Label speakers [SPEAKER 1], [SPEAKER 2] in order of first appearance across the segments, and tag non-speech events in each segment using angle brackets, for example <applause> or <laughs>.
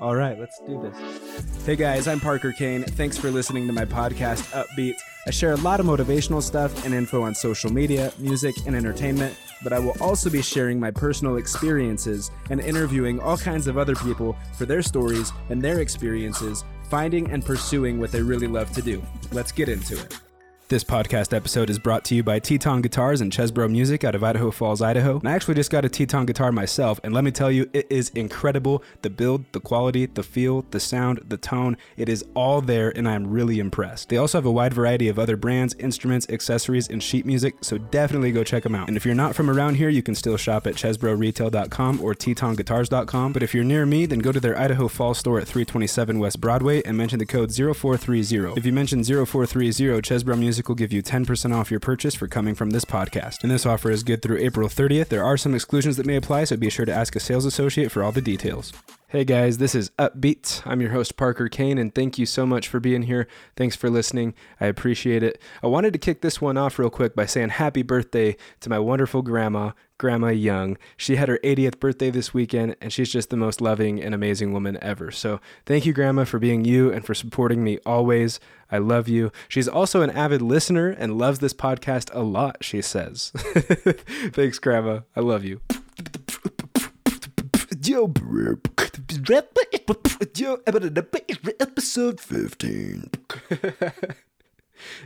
[SPEAKER 1] All right, let's do this. Hey guys, I'm Parker Kane. Thanks for listening to my podcast, Upbeat. I share a lot of motivational stuff and info on social media, music, and entertainment, but I will also be sharing my personal experiences and interviewing all kinds of other people for their stories and their experiences, finding and pursuing what they really love to do. Let's get into it. This podcast episode is brought to you by Teton Guitars and Chesbro Music out of Idaho Falls, Idaho. And I actually just got a Teton guitar myself, and let me tell you, it is incredible. The build, the quality, the feel, the sound, the tone, it is all there, and I am really impressed. They also have a wide variety of other brands, instruments, accessories, and sheet music, so definitely go check them out. And if you're not from around here, you can still shop at chesbroretail.com or tetonguitars.com. But if you're near me, then go to their Idaho Falls store at 327 West Broadway and mention the code 0430. If you mention 0430, Chesbro Music will give you 10% off your purchase for coming from this podcast. And this offer is good through April 30th. There are some exclusions that may apply, so be sure to ask a sales associate for all the details. Hey guys, this is Upbeat. I'm your host, Parker Kane, and thank you so much for being here. Thanks for listening. I appreciate it. I wanted to kick this one off real quick by saying happy birthday to my wonderful grandma, Grandma Young. She had her 80th birthday this weekend, and she's just the most loving and amazing woman ever. So thank you, Grandma, for being you and for supporting me always. I love you. She's also an avid listener and loves this podcast a lot, she says. <laughs> Thanks, Grandma. I love you. episode <laughs> 15.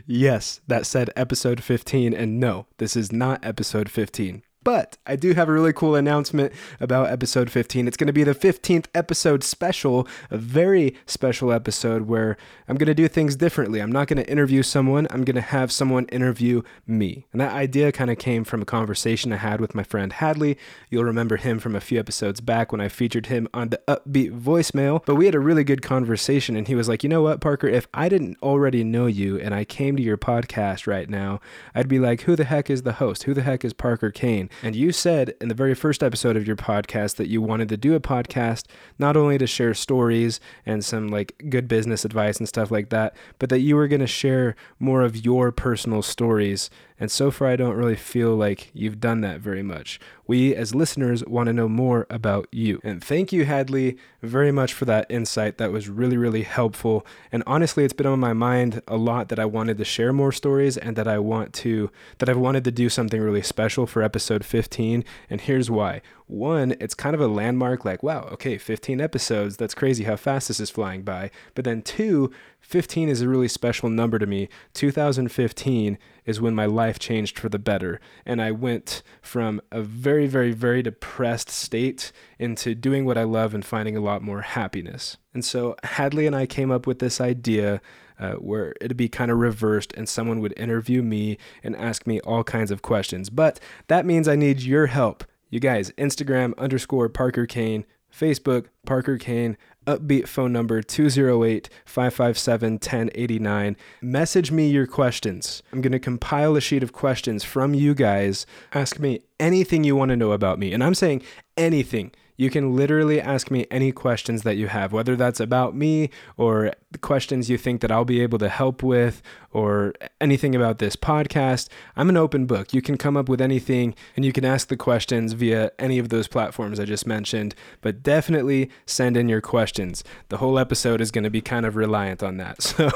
[SPEAKER 1] yes, that said episode 15, and no, this is not episode 15. But I do have a really cool announcement about episode 15. It's going to be the 15th episode special, a very special episode where I'm going to do things differently. I'm not going to interview someone, I'm going to have someone interview me. And that idea kind of came from a conversation I had with my friend Hadley. You'll remember him from a few episodes back when I featured him on the upbeat voicemail. But we had a really good conversation, and he was like, You know what, Parker, if I didn't already know you and I came to your podcast right now, I'd be like, Who the heck is the host? Who the heck is Parker Kane? And you said in the very first episode of your podcast that you wanted to do a podcast not only to share stories and some like good business advice and stuff like that, but that you were going to share more of your personal stories and so far, I don't really feel like you've done that very much. We, as listeners, want to know more about you. And thank you, Hadley, very much for that insight. That was really, really helpful. And honestly, it's been on my mind a lot that I wanted to share more stories and that I want to, that I've wanted to do something really special for episode 15. And here's why. One, it's kind of a landmark, like, wow, okay, 15 episodes. That's crazy how fast this is flying by. But then two, 15 is a really special number to me. 2015 is when my life changed for the better. And I went from a very, very, very depressed state into doing what I love and finding a lot more happiness. And so Hadley and I came up with this idea uh, where it'd be kind of reversed and someone would interview me and ask me all kinds of questions. But that means I need your help. You guys, Instagram underscore Parker Kane, Facebook Parker Kane, upbeat phone number 208 557 1089. Message me your questions. I'm going to compile a sheet of questions from you guys. Ask me anything you want to know about me. And I'm saying anything. You can literally ask me any questions that you have, whether that's about me or questions you think that I'll be able to help with or anything about this podcast. I'm an open book. You can come up with anything and you can ask the questions via any of those platforms I just mentioned, but definitely send in your questions. The whole episode is going to be kind of reliant on that. <laughs> So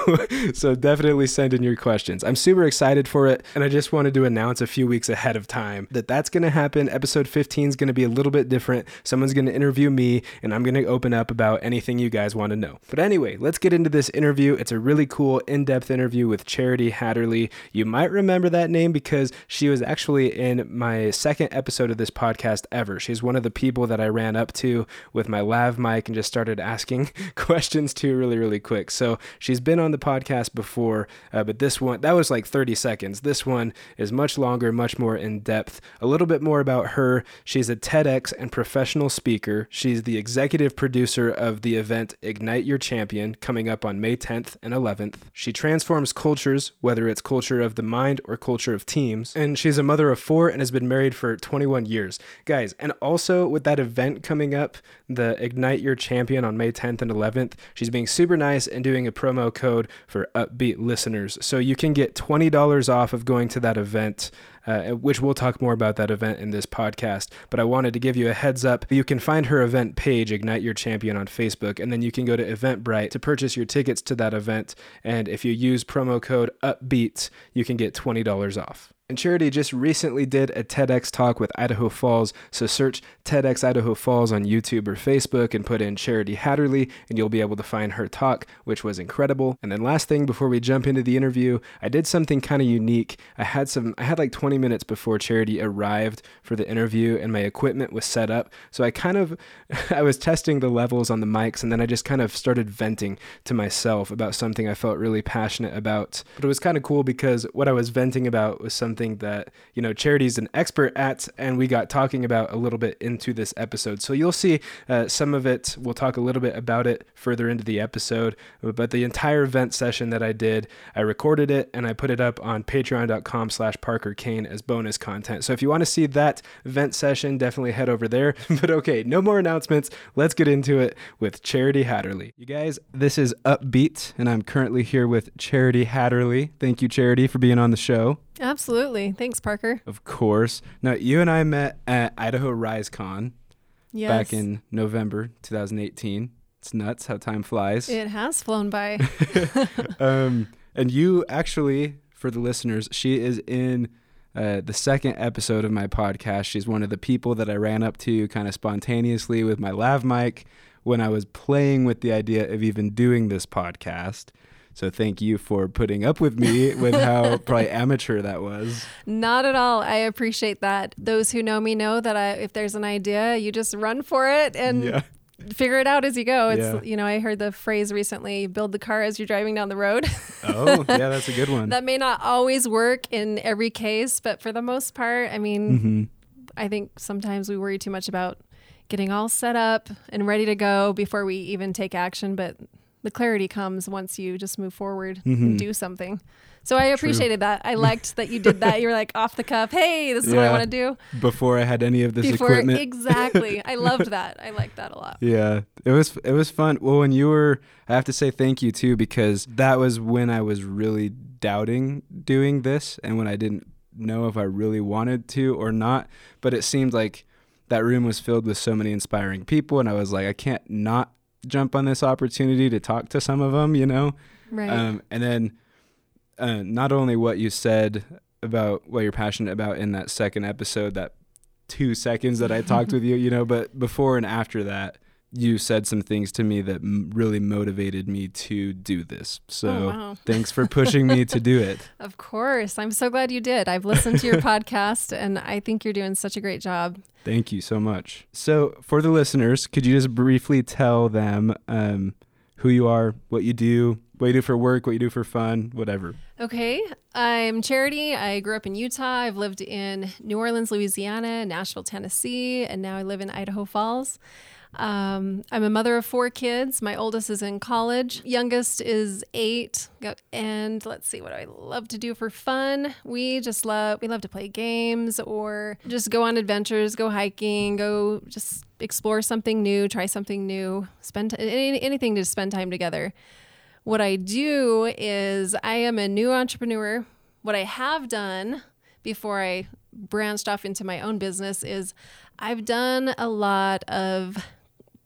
[SPEAKER 1] so definitely send in your questions. I'm super excited for it and I just wanted to announce a few weeks ahead of time that that's going to happen. Episode 15 is going to be a little bit different. Someone's going to interview me and I'm going to open up about anything you guys want to know. But anyway, let's get into this interview. It's a really cool in-depth interview with Charity Haderlie. You might remember that name because she was actually in my second episode of this podcast ever. She's one of the people that I ran up to with my lav mic and just started asking <laughs> questions to really, really quick. So she's been on the podcast before, uh, but this one, that was like 30 seconds. This one is much longer, much more in depth. A little bit more about her. She's a TEDx and professional speaker. She's the executive producer of the event Ignite Your Champion coming up on May 10th and 11th. She transforms cultures, whether it's culture of the mind or culture of teams. And she's a mother of four and has been married for 21 years. Guys, and also with that event coming up, the Ignite Your Champion on May 10th and 11th, she's being super nice and doing a promo code for upbeat listeners. So you can get $20 off of going to that event uh, which we'll talk more about that event in this podcast. But I wanted to give you a heads up. You can find her event page, Ignite Your Champion, on Facebook, and then you can go to Eventbrite to purchase your tickets to that event. And if you use promo code UPBEAT, you can get $20 off. And Charity just recently did a TEDx talk with Idaho Falls, so search TEDx Idaho Falls on YouTube or Facebook and put in Charity Haderlie, and you'll be able to find her talk, which was incredible. And then last thing before we jump into the interview, I did something kind of unique. I had some, I had like 20 minutes before Charity arrived for the interview, and my equipment was set up. So I kind of, <laughs> I was testing the levels on the mics, and then I just kind of started venting to myself about something I felt really passionate about. But it was kind of cool because what I was venting about was something something that, you know, Charity's an expert at, and we got talking about a little bit into this episode. So you'll see uh, some of it. We'll talk a little bit about it further into the episode. But the entire event session that I did, I recorded it and I put it up on patreon.com slash Parker Kane as bonus content. So if you want to see that event session, definitely head over there. <laughs> but okay, no more announcements. Let's get into it with Charity Haderlie. You guys, this is Upbeat, and I'm currently here with Charity Haderlie. Thank you, Charity, for being on the show.
[SPEAKER 2] Absolutely. Thanks, Parker.
[SPEAKER 1] Of course. Now, you and I met at Idaho RiseCon
[SPEAKER 2] yes.
[SPEAKER 1] back in November 2018. It's nuts how time flies.
[SPEAKER 2] It has flown by. <laughs> <laughs>
[SPEAKER 1] um, and you actually, for the listeners, she is in uh, the second episode of my podcast. She's one of the people that I ran up to kind of spontaneously with my lav mic when I was playing with the idea of even doing this podcast. So thank you for putting up with me with how <laughs> probably amateur that was.
[SPEAKER 2] Not at all. I appreciate that. Those who know me know that I, if there's an idea, you just run for it and yeah. figure it out as you go. It's yeah. you know I heard the phrase recently: "Build the car as you're driving down the road."
[SPEAKER 1] oh, yeah, that's a good <laughs> one.
[SPEAKER 2] that may not always work in every case, but for the most part, I mean, mm-hmm. I think sometimes we worry too much about getting all set up and ready to go before we even take action, but the clarity comes once you just move forward mm-hmm. and do something. So I appreciated True. that. I liked that you did that. You were like off the cuff. Hey, this is yeah, what I want to do.
[SPEAKER 1] Before I had any of this Before, equipment.
[SPEAKER 2] Exactly. <laughs> I loved that. I liked that a lot.
[SPEAKER 1] Yeah, it was it was fun. Well, when you were, I have to say thank you too because that was when I was really doubting doing this and when I didn't know if I really wanted to or not. But it seemed like that room was filled with so many inspiring people, and I was like, I can't not jump on this opportunity to talk to some of them, you know?
[SPEAKER 2] Right.
[SPEAKER 1] Um, and then uh, not only what you said about what you're passionate about in that second episode, that two seconds that I talked with you, you know, but before and after that, you said some things to me that m- really motivated me to do this. So oh, wow. <laughs> thanks for pushing me to do it. <laughs>
[SPEAKER 2] Of course. I'm so glad you did. I've listened to your <laughs> podcast and I think you're doing such a great job.
[SPEAKER 1] Thank you so much. So, for the listeners, could you just briefly tell them um, who you are, what you do, what you do for work, what you do for fun, whatever?
[SPEAKER 2] Okay. I'm Charity. I grew up in Utah. I've lived in New Orleans, Louisiana, Nashville, Tennessee, and now I live in Idaho Falls. Um, I'm a mother of four kids. My oldest is in college. Youngest is eight. And let's see what I love to do for fun. We just love we love to play games or just go on adventures, go hiking, go just explore something new, try something new, spend anything to spend time together. What I do is I am a new entrepreneur. What I have done before I branched off into my own business is I've done a lot of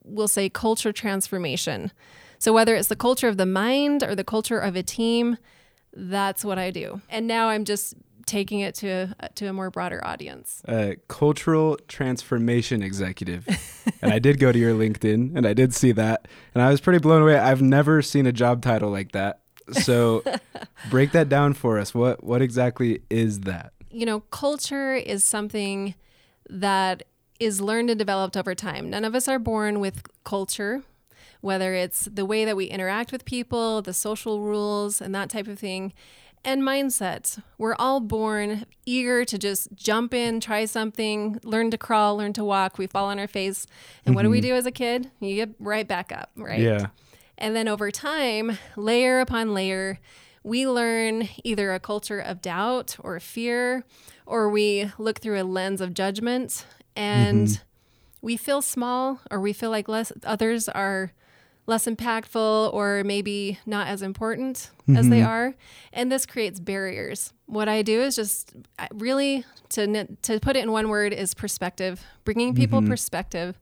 [SPEAKER 2] we'll say culture transformation. So whether it's the culture of the mind or the culture of a team, that's what I do. And now I'm just taking it to a, to a more broader audience.
[SPEAKER 1] Uh, cultural transformation executive. <laughs> and I did go to your LinkedIn and I did see that and I was pretty blown away. I've never seen a job title like that. So <laughs> break that down for us. What what exactly is that?
[SPEAKER 2] You know, culture is something that is learned and developed over time. None of us are born with culture, whether it's the way that we interact with people, the social rules, and that type of thing. And mindset. We're all born eager to just jump in, try something, learn to crawl, learn to walk. We fall on our face. And mm-hmm. what do we mm-hmm. do as a kid? You get right back up, right?
[SPEAKER 1] Yeah.
[SPEAKER 2] And then over time, layer upon layer, we learn either a culture of doubt or fear, or we look through a lens of judgment Mm-hmm. and mm-hmm. we feel small or we feel like less others are less impactful or maybe not as important as they mm-hmm. are and this creates barriers what i do is just really to to put it in one word is perspective bringing people mm-hmm. perspective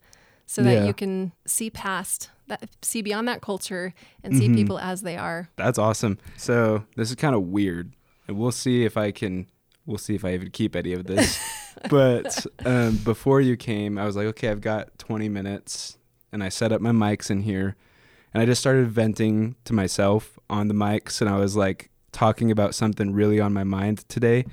[SPEAKER 2] so that you can see past that see beyond that culture and see people as they are
[SPEAKER 1] That's awesome. So this is kind of weird, and we'll see if I can. We'll see if I even keep any of this. <laughs> but um, before you came, I was like, okay, I've got 20 minutes, and I set up my mics in here, and I just started venting to myself on the mics, and I was like talking about something really on my mind today,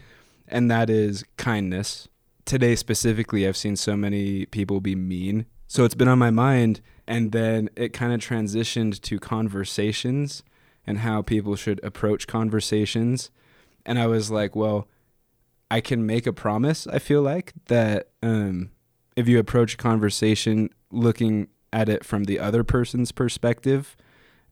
[SPEAKER 1] and that is kindness. Today specifically, I've seen so many people be mean, so it's been on my mind, and then it kind of transitioned to conversations and how people should approach conversations. And I was like, well, I can make a promise, I feel like, that um, if you approach a conversation looking at it from the other person's perspective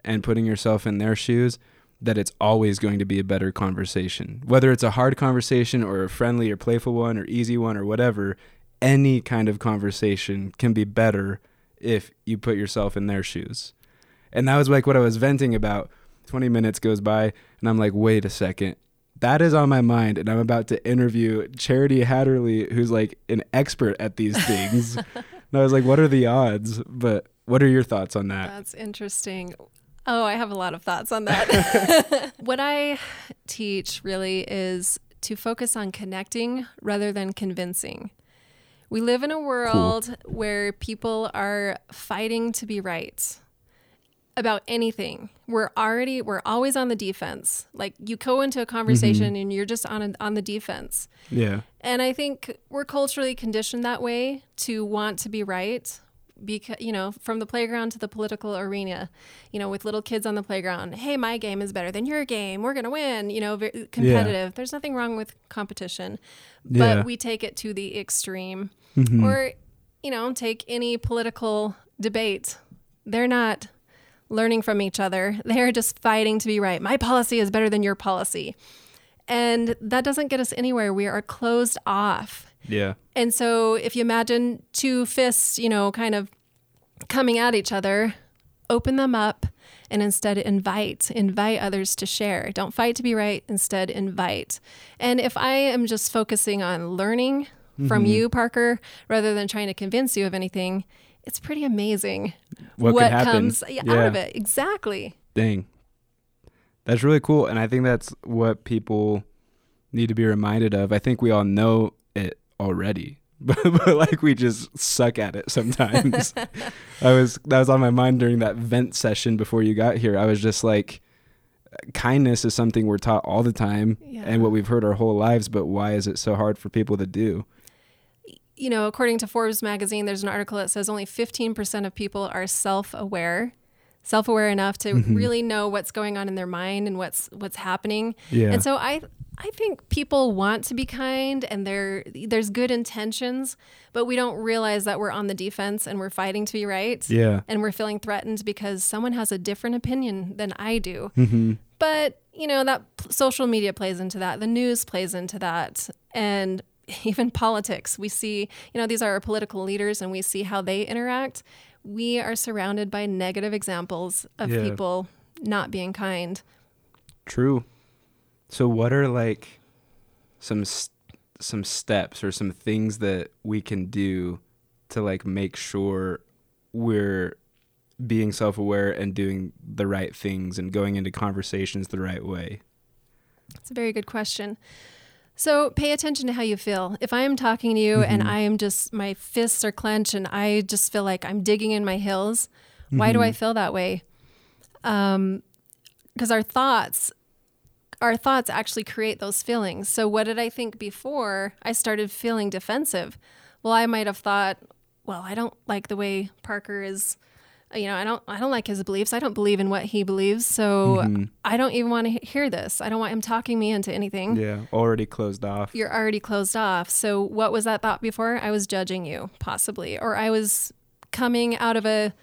[SPEAKER 1] and putting yourself in their shoes, that it's always going to be a better conversation. Whether it's a hard conversation or a friendly or playful one or easy one or whatever, any kind of conversation can be better if you put yourself in their shoes. And that was like what I was venting about. 20 minutes goes by, and I'm like, wait a second. That is on my mind, and I'm about to interview Charity Haderlie, who's like an expert at these <laughs> things. and I was like, what are the odds? But what are your thoughts on that?
[SPEAKER 2] That's interesting. Oh, I have a lot of thoughts on that. <laughs> <laughs> what I teach really is to focus on connecting rather than convincing. We live in a world where people are fighting to be right about anything. We're already we're always on the defense. Like you go into a conversation and you're just on a, on the defense.
[SPEAKER 1] Yeah.
[SPEAKER 2] And I think we're culturally conditioned that way to want to be right. Because, you know, from the playground to the political arena, you know, with little kids on the playground, hey, my game is better than your game. We're going to win, you know, very competitive. There's nothing wrong with competition, but
[SPEAKER 1] Yeah.
[SPEAKER 2] we take it to the extreme.
[SPEAKER 1] Mhm.
[SPEAKER 2] Or, you know, take any political debate. They're not learning from each other. <laughs> They're just fighting to be right. My policy is better than your policy. And that doesn't get us anywhere. We are closed off.
[SPEAKER 1] Yeah.
[SPEAKER 2] And so if you imagine two fists, you know, kind of coming at each other, open them up and instead invite, invite others to share. Don't fight to be right, instead invite. And if I am just focusing on learning from
[SPEAKER 1] Mm-hmm.
[SPEAKER 2] you, Parker, rather than trying to convince you of anything, it's pretty amazing
[SPEAKER 1] What, happen?
[SPEAKER 2] comes yeah, out of it. Exactly.
[SPEAKER 1] Dang. That's really cool. And I think that's what people need to be reminded of. I think we all know it already, <laughs> but, but like we just suck at it sometimes. <laughs> I was, that was on my mind during that vent session before you got here. I was just like, kindness is something we're taught all the time
[SPEAKER 2] Yeah.
[SPEAKER 1] and what we've heard our whole lives, but why is it so hard for people to do?
[SPEAKER 2] You know, according to Forbes magazine, there's an article that says only 15% of people are self-aware, self-aware enough to
[SPEAKER 1] Mm-hmm.
[SPEAKER 2] really know what's going on in their mind and what's what's happening.
[SPEAKER 1] Yeah.
[SPEAKER 2] And so I I think people want to be kind and there there's good intentions, but we don't realize that we're on the defense and we're fighting to be right.
[SPEAKER 1] Yeah.
[SPEAKER 2] And we're feeling threatened because someone has a different opinion than I do.
[SPEAKER 1] Mm-hmm.
[SPEAKER 2] But, you know, that social media plays into that. The news plays into that. And <laughs> even politics. We see, you know, these are our political leaders and we see how they interact. We are surrounded by negative examples of
[SPEAKER 1] Yeah.
[SPEAKER 2] people not being kind.
[SPEAKER 1] True. So what are like some s- some steps or some things that we can do to like make sure we're being self-aware and doing the right things and going into conversations the right way?
[SPEAKER 2] It's a very good question. So pay attention to how you feel. If I am talking to you and I am just, my fists are clenched and I just feel like I'm digging in my heels, why do I feel that way? Um, because our thoughts, our thoughts actually create those feelings. So what did I think before I started feeling defensive? Well, I might have thought, well, I don't like the way Parker is you know, I don't I don't like his beliefs. I don't believe in what he believes. So mm-hmm. I don't even want to hear this. I don't want him talking me into anything.
[SPEAKER 1] Yeah, already closed off.
[SPEAKER 2] You're already closed off. So what was that thought before? I was judging you, possibly, or I was coming out of a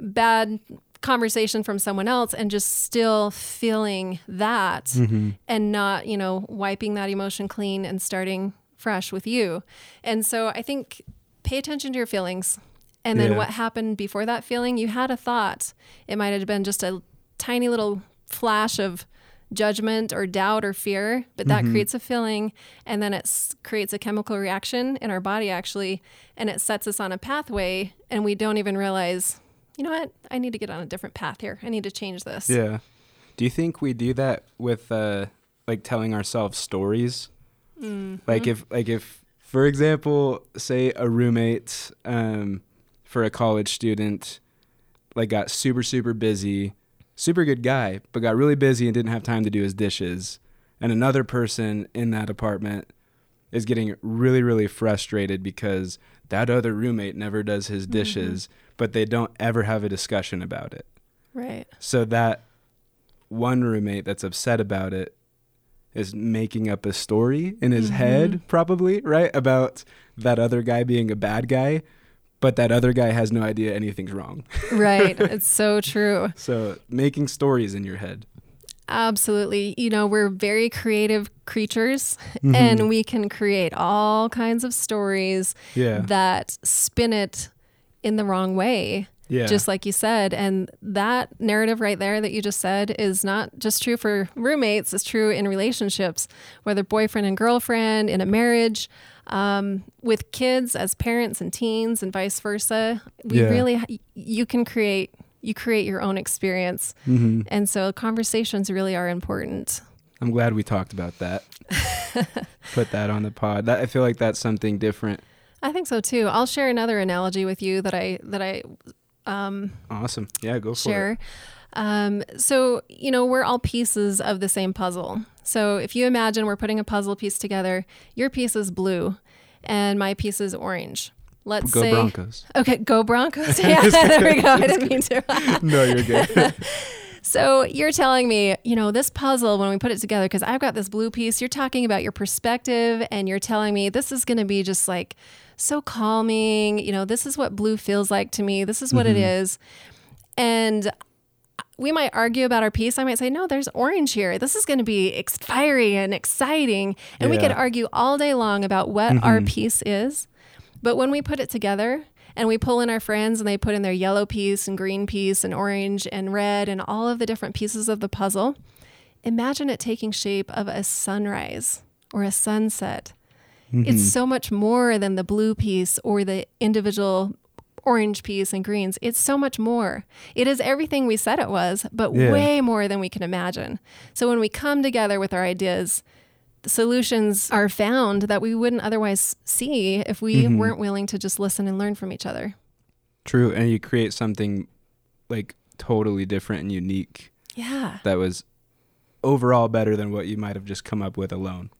[SPEAKER 2] bad conversation from someone else and just still feeling that mm-hmm. and not, you know, wiping that emotion clean and starting fresh with you. And so I think pay attention to your feelings And then
[SPEAKER 1] Yeah.
[SPEAKER 2] what happened before that feeling? You had a thought. It might have been just a tiny little flash of judgment or doubt or fear, but that
[SPEAKER 1] Mm-hmm.
[SPEAKER 2] creates a feeling and then it s- creates a chemical reaction in our body actually and it sets us on a pathway and we don't even realize, you know what? I need to get on a different path here. I need to change this.
[SPEAKER 1] Yeah. Do you think we do that with uh like telling ourselves stories? Like if like if for example, say a roommate um for a college student like got super super busy, super good guy, but got really busy and didn't have time to do his dishes. And another person in that apartment is getting really really frustrated because that other roommate never does his mm-hmm. dishes, but they don't ever have a discussion about it.
[SPEAKER 2] Right.
[SPEAKER 1] So that one roommate that's upset about it is making up a story in his mm-hmm. head, probably, right? About that other guy being a bad guy, but that other guy has no idea anything's wrong. <laughs>
[SPEAKER 2] Right. it's so true.
[SPEAKER 1] So making stories in your head.
[SPEAKER 2] Absolutely. You know, we're very creative creatures
[SPEAKER 1] Mm-hmm.
[SPEAKER 2] and we can create all kinds of stories
[SPEAKER 1] Yeah.
[SPEAKER 2] that spin it in the wrong way.
[SPEAKER 1] Yeah.
[SPEAKER 2] Just like you said. And that narrative right there that you just said is not just true for roommates, it's true in relationships, whether boyfriend and girlfriend, in a marriage, um, with kids as parents and teens, and vice versa. We
[SPEAKER 1] Yeah.
[SPEAKER 2] really, you can create. You create your own experience.
[SPEAKER 1] Mhm.
[SPEAKER 2] And so conversations really are important.
[SPEAKER 1] I'm glad we talked about that. <laughs> Put that on the pod. That, I feel like that's something different.
[SPEAKER 2] I think so too. I'll share another analogy with you that I that I um,
[SPEAKER 1] Awesome. Yeah, go for it.
[SPEAKER 2] share. Um, so you know we're all pieces of the same puzzle. So if you imagine we're putting a puzzle piece together, your piece is blue, and my piece is orange. Let's
[SPEAKER 1] Go
[SPEAKER 2] say
[SPEAKER 1] Broncos.
[SPEAKER 2] okay, go Broncos. <laughs> <laughs> Yeah, there we go. I didn't mean to. <laughs>
[SPEAKER 1] no, you're good.
[SPEAKER 2] So you're telling me, you know, this puzzle when we put it together, because I've got this blue piece. You're talking about your perspective, and you're telling me this is going to be just like so calming. You know, this is what blue feels like to me. This is what it mm-hmm. is, and we might argue about our piece. I might say, no, there's orange here. This is going to be ex- fiery and exciting, and we could argue all day long about what our mm-hmm. piece is. But when we put it together and we pull in our friends and they put in their yellow piece and green piece and orange and red and all of the different pieces of the puzzle, imagine it taking shape of a sunrise or a sunset. It's mm-hmm. so much more than the blue piece or the individual orange piece and greens. It's so much more. It is everything we said it was, but
[SPEAKER 1] Yeah.
[SPEAKER 2] way more than we can imagine. So when we come together with our ideas, solutions are found that we wouldn't otherwise see if we mm-hmm. weren't willing to just listen and learn from each other.
[SPEAKER 1] True. And you create something like totally different and unique
[SPEAKER 2] Yeah,
[SPEAKER 1] that was overall better than what you might have just come up with alone.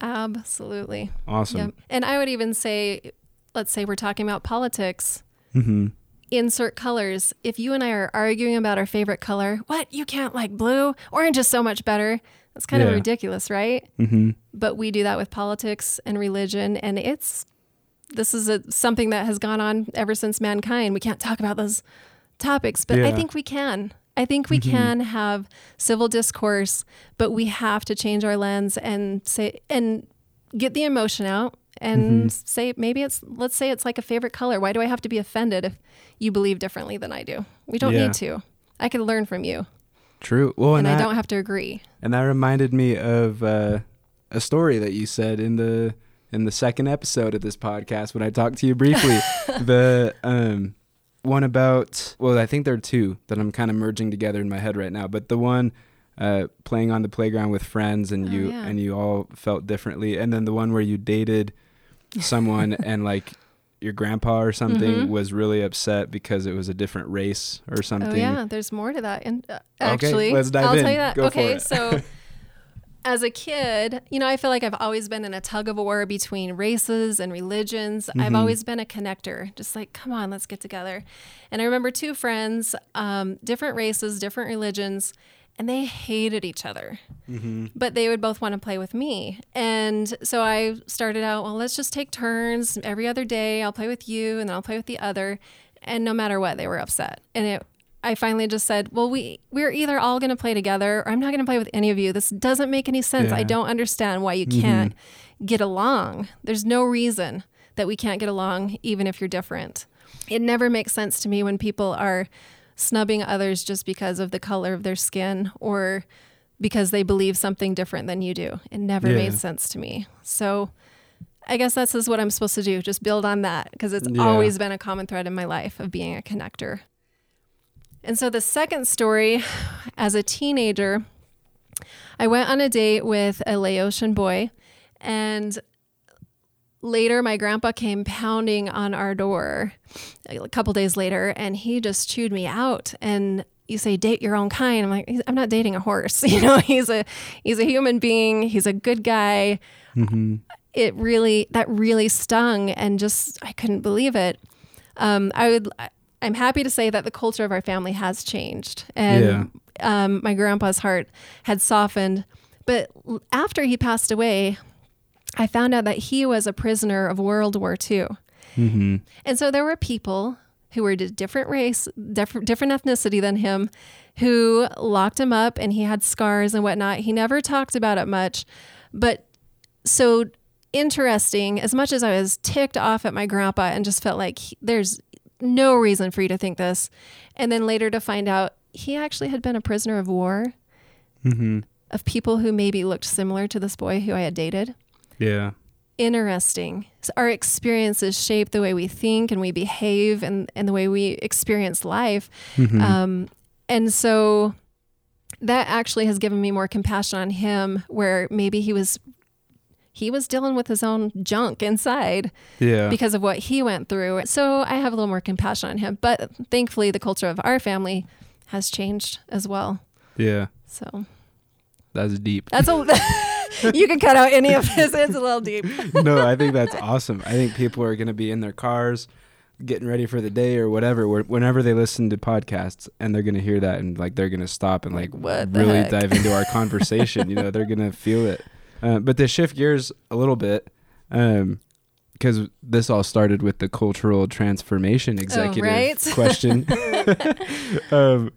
[SPEAKER 2] absolutely.
[SPEAKER 1] Awesome.
[SPEAKER 2] Yep. And I would even say, let's say we're talking about politics.
[SPEAKER 1] Mm-hmm.
[SPEAKER 2] Insert colors. If you and I are arguing about our favorite color, what? You can't like blue? Orange is so much better. That's kind
[SPEAKER 1] Yeah.
[SPEAKER 2] of ridiculous, right?
[SPEAKER 1] Mm-hmm.
[SPEAKER 2] But we do that with politics and religion, and it's this is a, something that has gone on ever since mankind. We can't talk about those topics, but I think we can. I think we can have civil discourse, but we have to change our lens and say and get the emotion out and say maybe it's let's say it's like a favorite color. Why do I have to be offended if you believe differently than I do? We don't
[SPEAKER 1] Yeah.
[SPEAKER 2] need to. I can learn from you,
[SPEAKER 1] True. Well,
[SPEAKER 2] and
[SPEAKER 1] and,
[SPEAKER 2] I
[SPEAKER 1] that,
[SPEAKER 2] don't have to agree.
[SPEAKER 1] and that reminded me of uh, a story that you said in the in the second episode of this podcast when I talked to you briefly. <laughs> the um, one about well, I think there are two that I'm kind of merging together in my head right now. But the one uh, playing on the playground with friends and
[SPEAKER 2] Oh,
[SPEAKER 1] you
[SPEAKER 2] yeah.
[SPEAKER 1] and you all felt differently, and then the one where you dated someone <laughs> and like your grandpa or something
[SPEAKER 2] Mhm.
[SPEAKER 1] was really upset because it was a different race or something.
[SPEAKER 2] Oh yeah, there's more to that. And uh,
[SPEAKER 1] Okay,
[SPEAKER 2] actually,
[SPEAKER 1] let's dive
[SPEAKER 2] I'll
[SPEAKER 1] in.
[SPEAKER 2] tell you that.
[SPEAKER 1] Go
[SPEAKER 2] okay, so as a kid, you know, I feel like I've always been in a tug of war between races and religions. I've
[SPEAKER 1] Mhm.
[SPEAKER 2] always been a connector, just like, come on, let's get together. And I remember two friends, um, different races, different religions, and they hated each other
[SPEAKER 1] Mm-hmm.
[SPEAKER 2] but they would both want to play with me. And so I started out, well, let's just take turns every other day. I'll play with you and then I'll play with the other. And no matter what, they were upset. And it I finally just said, "Well, we we're either all going to play together or I'm not going to play with any of you. This doesn't make any sense. I don't understand why you can't get along. There's no reason that we can't get along even if you're different." it never makes sense to me when people are snubbing others just because of the color of their skin or because they believe something different than you do. It never
[SPEAKER 1] Yeah.
[SPEAKER 2] made sense to me. So I guess that's just what I'm supposed to do, just build on that because it's
[SPEAKER 1] Yeah.
[SPEAKER 2] always been a common thread in my life of being a connector. And so the second story, as a teenager, I went on a date with a Laotian boy, and later my grandpa came pounding on our door a couple days later, and he just chewed me out. And you say date your own kind. I'm like, I'm not dating a horse. <laughs> You know, he's a he's a human being. He's a good guy. It really that really stung, and just I couldn't believe it. Um, I would. I'm happy to say that the culture of our family has changed, and um, my grandpa's heart had softened. But after he passed away, I found out that he was a prisoner of World War II.
[SPEAKER 1] Mm-hmm.
[SPEAKER 2] And so there were people who were a different race, different, different ethnicity than him, who locked him up and he had scars and whatnot. He never talked about it much. But so interesting, as much as I was ticked off at my grandpa and just felt like he- there's no reason for you to think this. And then later to find out he actually had been a prisoner of war
[SPEAKER 1] Mm-hmm.
[SPEAKER 2] of people who maybe looked similar to this boy who I had dated
[SPEAKER 1] Yeah.
[SPEAKER 2] interesting. So our experiences shape the way we think and we behave and, and the way we experience life.
[SPEAKER 1] Mm-hmm.
[SPEAKER 2] Um, and so that actually has given me more compassion on him where maybe he was he was dealing with his own junk inside
[SPEAKER 1] yeah.
[SPEAKER 2] because of what he went through. So I have a little more compassion on him. But thankfully the culture of our family has changed as well.
[SPEAKER 1] yeah.
[SPEAKER 2] So
[SPEAKER 1] That's deep.
[SPEAKER 2] that's a <laughs> <laughs> you can cut out any of this. It's a little deep.
[SPEAKER 1] no, I think that's awesome. I think people are going to be in their cars getting ready for the day or whatever where, whenever they listen to podcasts and they're going to hear that and like they're going to stop and like
[SPEAKER 2] What
[SPEAKER 1] really
[SPEAKER 2] heck?
[SPEAKER 1] dive into our <laughs> conversation you know they're going to feel it uh, but to shift gears a little bit um because this all started with the cultural transformation executive
[SPEAKER 2] Oh, right?
[SPEAKER 1] question <laughs> <laughs> um,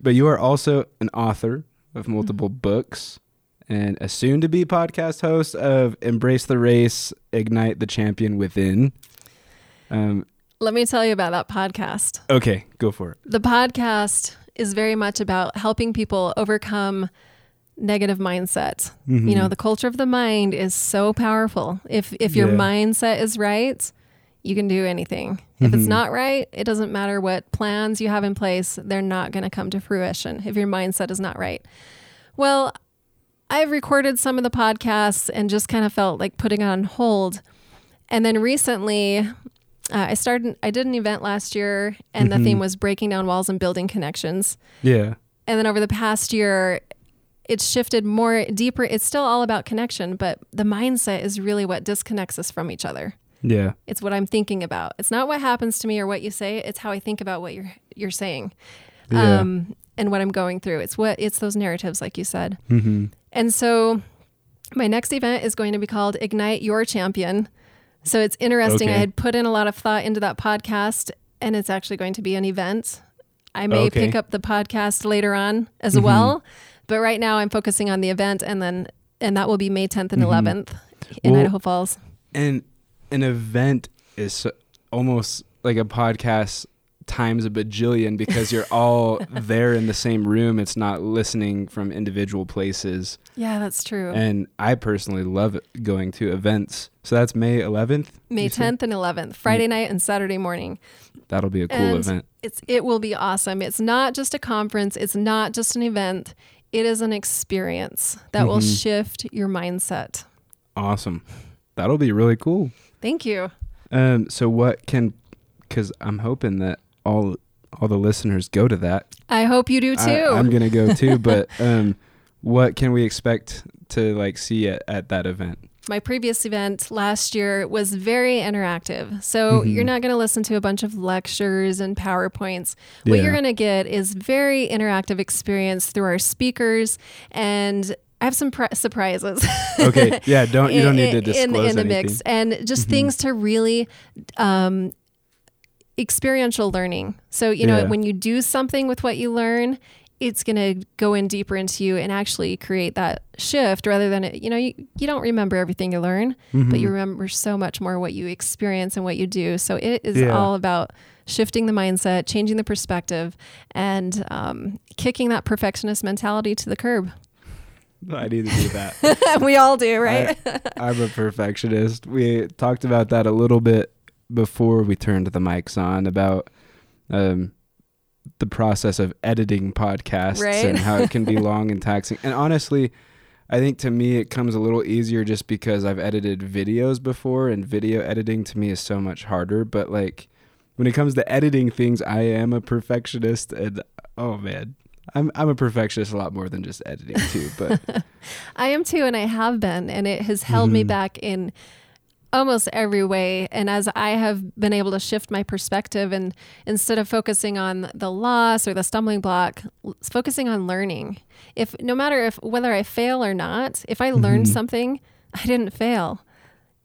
[SPEAKER 1] but you are also an author of multiple books and a soon to be podcast host of Embrace the Race, Ignite the Champion Within. Um,
[SPEAKER 2] Let me tell you about that podcast.
[SPEAKER 1] okay, go for it.
[SPEAKER 2] The podcast is very much about helping people overcome negative mindset.
[SPEAKER 1] Mm-hmm.
[SPEAKER 2] You know, the culture of the mind is so powerful. If if your
[SPEAKER 1] Yeah.
[SPEAKER 2] mindset is right, you can do anything. If it's
[SPEAKER 1] Mhm.
[SPEAKER 2] not right, it doesn't matter what plans you have in place, they're not going to come to fruition if your mindset is not right. Well, I've recorded some of the podcasts and just kind of felt like putting it on hold. And then recently, uh, I started. I did an event last year, and the
[SPEAKER 1] Mhm.
[SPEAKER 2] theme was breaking down walls and building connections.
[SPEAKER 1] Yeah.
[SPEAKER 2] And then over the past year, it's shifted more deeper. It's still all about connection, but the mindset is really what disconnects us from each other.
[SPEAKER 1] Yeah.
[SPEAKER 2] It's what I'm thinking about. It's not what happens to me or what you say. It's how I think about what you're you're saying,
[SPEAKER 1] Yeah.
[SPEAKER 2] um, and what I'm going through. It's what it's those narratives, like you said.
[SPEAKER 1] mm-hmm.
[SPEAKER 2] And so my next event is going to be called Ignite Your Champion. So it's interesting. I had put in a lot of thought into that podcast, and it's actually going to be an event. I may
[SPEAKER 1] Okay.
[SPEAKER 2] pick up the podcast later on as
[SPEAKER 1] Mhm.
[SPEAKER 2] well, but right now I'm focusing on the event, and then and that will be May 10th and
[SPEAKER 1] Mhm.
[SPEAKER 2] 11th in
[SPEAKER 1] Well-
[SPEAKER 2] Idaho Falls.
[SPEAKER 1] And an event is almost like a podcast times a bajillion because you're all <laughs> there in the same room. It's not listening from individual places.
[SPEAKER 2] Yeah, that's true.
[SPEAKER 1] And I personally love going to events. So that's May 11th.
[SPEAKER 2] May 10th and 11th, Friday night and Saturday morning.
[SPEAKER 1] That'll be a cool
[SPEAKER 2] And
[SPEAKER 1] event.
[SPEAKER 2] It's it will be awesome. It's not just a conference, it's not just an event. It is an experience that will
[SPEAKER 1] Mhm.
[SPEAKER 2] shift your mindset.
[SPEAKER 1] Awesome. That'll be really cool.
[SPEAKER 2] Thank you.
[SPEAKER 1] Um, so what can, because I'm hoping that all all the listeners go to that.
[SPEAKER 2] I hope you do too.
[SPEAKER 1] I, am gonna go too. <laughs> but um, what can we expect to like see at, at that event?
[SPEAKER 2] My previous event last year was very interactive. So
[SPEAKER 1] Mhm.
[SPEAKER 2] you're not going to listen to a bunch of lectures and PowerPoints. What
[SPEAKER 1] Yeah.
[SPEAKER 2] you're going to get is very interactive experience through our speakers and I have some pri- surprises.
[SPEAKER 1] Okay, yeah, don't you <laughs> don't need to disclose
[SPEAKER 2] in, in the
[SPEAKER 1] anything.
[SPEAKER 2] mix and just
[SPEAKER 1] Mhm.
[SPEAKER 2] things to really um, experiential learning. So you know
[SPEAKER 1] Yeah.
[SPEAKER 2] when you do something with what you learn, it's going to go in deeper into you and actually create that shift rather than it, you know you, you don't remember everything you learn, but
[SPEAKER 1] Mhm.
[SPEAKER 2] you remember so much more what you experience and what you do. So it is
[SPEAKER 1] Yeah.
[SPEAKER 2] all about shifting the mindset, changing the perspective, and um, kicking that perfectionist mentality to the curb.
[SPEAKER 1] I need to do that. <laughs>
[SPEAKER 2] we all do, right?
[SPEAKER 1] I, am a perfectionist. We talked about that a little bit before we turned the mics on about um, the process of editing podcasts
[SPEAKER 2] Right.
[SPEAKER 1] and how it can be <laughs> long and taxing. And honestly, I think to me it comes a little easier just because I've edited videos before and video editing to me is so much harder. But like when it comes to editing things, I am a perfectionist and oh man. I'm I'm a perfectionist a lot more than just editing too, but <laughs>
[SPEAKER 2] I am too, and I have been, and it has held me
[SPEAKER 1] Mhm.
[SPEAKER 2] back in almost every way. And as I have been able to shift my perspective, and instead of focusing on the loss or the stumbling block, focusing on learning. If no matter if whether I fail or not, if I learned
[SPEAKER 1] Mhm.
[SPEAKER 2] something, I didn't fail.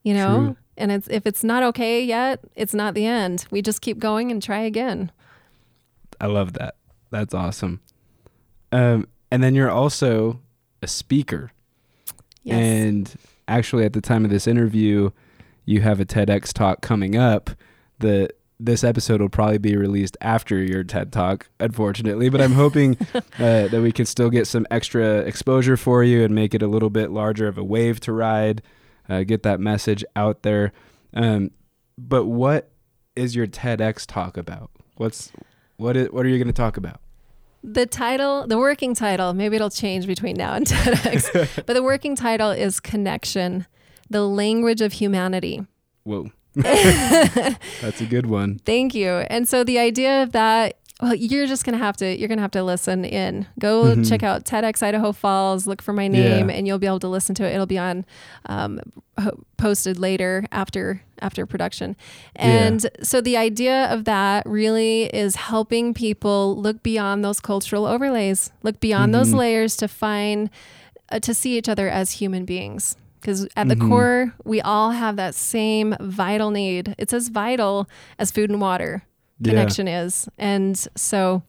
[SPEAKER 2] You know.
[SPEAKER 1] True.
[SPEAKER 2] And it's if it's not okay yet, it's not the end. We just keep going and try again.
[SPEAKER 1] I love that. That's awesome. Um, and then you're also a speaker.
[SPEAKER 2] Yes.
[SPEAKER 1] And actually, at the time of this interview, you have a TEDx talk coming up. The this episode will probably be released after your TED talk, unfortunately. But I'm hoping <laughs> uh, that we can still get some extra exposure for you and make it a little bit larger of a wave to ride. Uh, get that message out there. Um, but what is your TEDx talk about? What's what is what are you going to talk about?
[SPEAKER 2] The title, the working title, maybe it'll change between now and <laughs> TEDx, but the working title is Connection, the language of humanity.
[SPEAKER 1] Whoa, <laughs> that's a good one.
[SPEAKER 2] Thank you. And so the idea of that, well, you're just gonna have to you're gonna have to listen in. Go
[SPEAKER 1] Mhm.
[SPEAKER 2] check out TEDx Idaho Falls. Look for my name,
[SPEAKER 1] Yeah.
[SPEAKER 2] and you'll be able to listen to it. It'll be on um, ho- posted later after after production. And so the idea of that really is helping people look beyond those cultural overlays, look beyond those
[SPEAKER 1] Mhm.
[SPEAKER 2] layers to find uh, to see each other as human beings. Because at the
[SPEAKER 1] Mhm.
[SPEAKER 2] core, we all have that same vital need. It's as vital as food and water
[SPEAKER 1] Yeah.
[SPEAKER 2] connection is. And so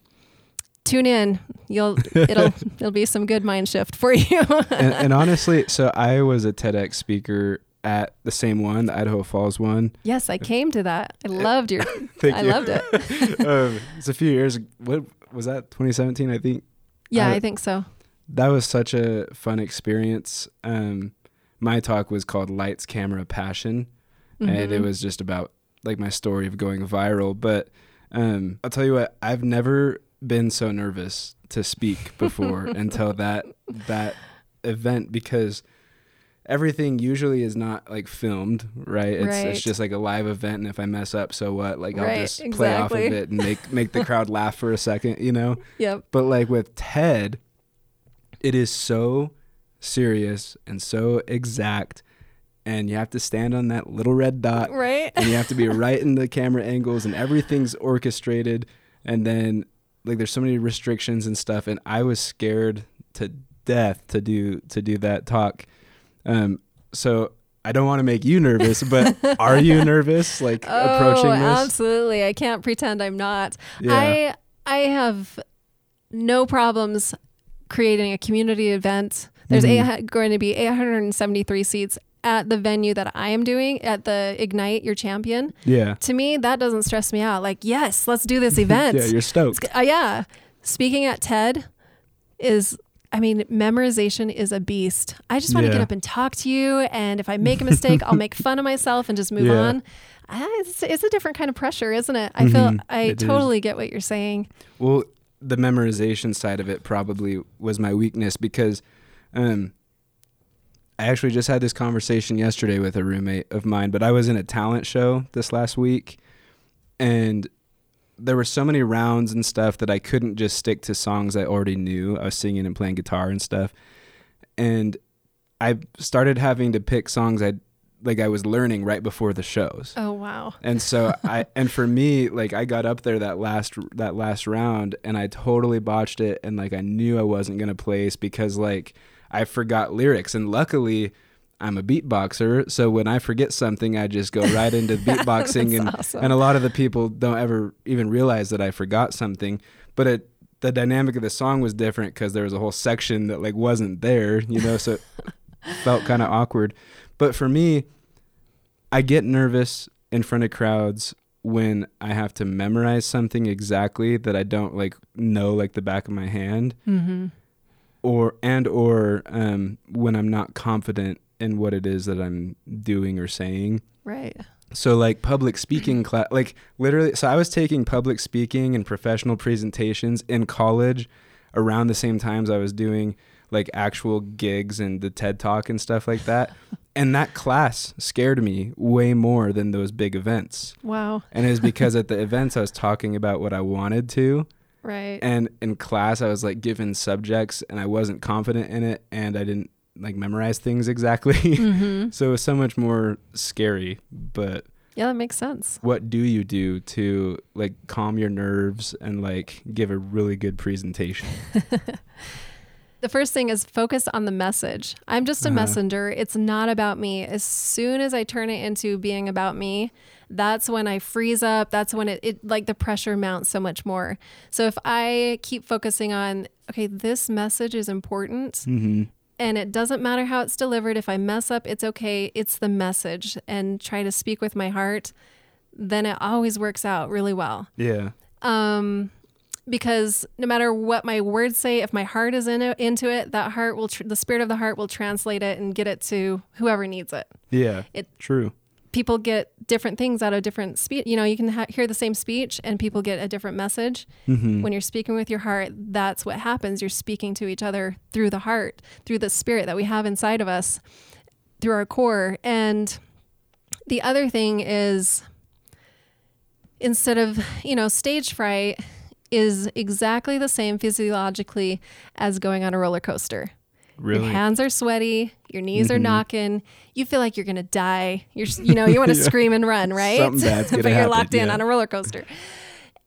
[SPEAKER 2] tune in. You'll <laughs> it'll it'll be some good mind shift for you.
[SPEAKER 1] and, and <laughs> honestly, so I was a TEDx speaker at the same one, the Idaho Falls one.
[SPEAKER 2] yes, I came to that. I loved your <laughs>
[SPEAKER 1] Thank
[SPEAKER 2] I
[SPEAKER 1] you.
[SPEAKER 2] loved it.
[SPEAKER 1] um, it's a few years. What was that? 2017, I think.
[SPEAKER 2] Yeah,
[SPEAKER 1] I-
[SPEAKER 2] I think so.
[SPEAKER 1] That was such a fun experience. Um, my talk was called Lights, Camera, Passion, and it
[SPEAKER 2] Mhm.
[SPEAKER 1] was just about like my story of going viral. But um, I'll tell you what, I've never been so nervous to speak <laughs> before until that that event because everything usually is not like filmed, right? It's
[SPEAKER 2] Right.
[SPEAKER 1] it's just like a live event, and if I mess up, so what? Like I'll
[SPEAKER 2] Right,
[SPEAKER 1] just play off of it and make make the crowd laugh for a second, you know. <laughs>
[SPEAKER 2] Yep.
[SPEAKER 1] But like with TED, it is so serious and so exact, and you have to stand on that little red dot,
[SPEAKER 2] Right?
[SPEAKER 1] and you have to be <laughs> right in the camera angles, and everything's orchestrated. And then like there's so many restrictions and stuff, and I was scared to death to do to do that talk. Um, so I don't want to make you nervous, but <laughs> are you nervous like approaching
[SPEAKER 2] oh,
[SPEAKER 1] this?
[SPEAKER 2] absolutely. I can't pretend I'm not.
[SPEAKER 1] Yeah.
[SPEAKER 2] I I have no problems creating a community event. There's
[SPEAKER 1] Mhm.
[SPEAKER 2] eight, going to be 873 seats at the venue that I am doing at the Ignite Your Champion.
[SPEAKER 1] yeah.
[SPEAKER 2] To me, that doesn't stress me out. Like, yes, let's do this <laughs> event.
[SPEAKER 1] Yeah, you're stoked.
[SPEAKER 2] Uh, yeah. Speaking at TED is, I mean, memorization is a beast. I just want to
[SPEAKER 1] Yeah.
[SPEAKER 2] get up and talk to you. And if I make a mistake, I'll make fun of myself and just move
[SPEAKER 1] Yeah.
[SPEAKER 2] on. It's, it's a different kind of pressure, isn't it? I feel,
[SPEAKER 1] Mhm.
[SPEAKER 2] I
[SPEAKER 1] It is.
[SPEAKER 2] totally get what you're saying.
[SPEAKER 1] Well, the memorization side of it probably was my weakness because um, I actually just had this conversation yesterday with a roommate of mine, but I was in a talent show this last week and there were so many rounds and stuff that I couldn't just stick to songs I already knew. I was singing and playing guitar and stuff. And I started having to pick songs I like I was learning right before the shows.
[SPEAKER 2] Oh, wow.
[SPEAKER 1] And so I <laughs> and for me, like I got up there that last that last round and I totally botched it and like I knew I wasn't gonna place because like I forgot lyrics and luckily I'm a beatboxer, so when I forget something I just go right into <laughs> beatboxing and
[SPEAKER 2] awesome.
[SPEAKER 1] and a lot of the people don't ever even realize that I forgot something. But it the dynamic of the song was different because there was a whole section that like wasn't there, you know, so it <laughs> felt kind of awkward. But for me, I get nervous in front of crowds when I have to memorize something exactly that I don't like know like the back of my hand,
[SPEAKER 2] Mm-hmm.
[SPEAKER 1] Or and or um, when I'm not confident in what it is that I'm doing or saying.
[SPEAKER 2] Right.
[SPEAKER 1] So like public speaking class, like literally. So I was taking public speaking and professional presentations in college, around the same times I was doing like actual gigs and the TED Talk and stuff like that. <laughs> and that class scared me way more than those big events.
[SPEAKER 2] Wow.
[SPEAKER 1] And it was <laughs> because at the events I was talking about what I wanted to,
[SPEAKER 2] Right.
[SPEAKER 1] and in class I was like given subjects and I wasn't confident in it, and I didn't like memorize things exactly.
[SPEAKER 2] mm-hmm. <laughs>
[SPEAKER 1] so it was so much more scary. But
[SPEAKER 2] Yeah, that makes sense.
[SPEAKER 1] what do you do to like calm your nerves and like give a really good presentation? <laughs>
[SPEAKER 2] The first thing is focus on the message. I'm just a
[SPEAKER 1] Uh-huh.
[SPEAKER 2] messenger. It's not about me. As soon as I turn it into being about me, that's when I freeze up. That's when it, it like the pressure mounts so much more. So if I keep focusing on, okay, this message is important
[SPEAKER 1] mm-hmm.
[SPEAKER 2] and it doesn't matter how it's delivered. If I mess up, it's okay. It's the message and try to speak with my heart, then it always works out really well.
[SPEAKER 1] Yeah.
[SPEAKER 2] Um, because no matter what my words say, if my heart is in it, into it, that heart will, tr- the spirit of the heart will translate it and get it to whoever needs it.
[SPEAKER 1] Yeah.
[SPEAKER 2] It-
[SPEAKER 1] True.
[SPEAKER 2] People get different things out of different speech. You know, you can ha- hear the same speech and people get a different message.
[SPEAKER 1] Mm-hmm.
[SPEAKER 2] When you're speaking with your heart, that's what happens. You're speaking to each other through the heart, through the spirit that we have inside of us, through our core. And the other thing is instead of, you know, stage fright is exactly the same physiologically as going on a roller coaster.
[SPEAKER 1] Really.
[SPEAKER 2] Your hands are sweaty, your knees are
[SPEAKER 1] Mhm.
[SPEAKER 2] knocking, you feel like you're going to die. You're you know, you want to <laughs>
[SPEAKER 1] Yeah.
[SPEAKER 2] scream and run, right?
[SPEAKER 1] Something bad's <laughs>
[SPEAKER 2] but
[SPEAKER 1] gonna
[SPEAKER 2] you're
[SPEAKER 1] happen,
[SPEAKER 2] locked in
[SPEAKER 1] yeah.
[SPEAKER 2] on a roller coaster.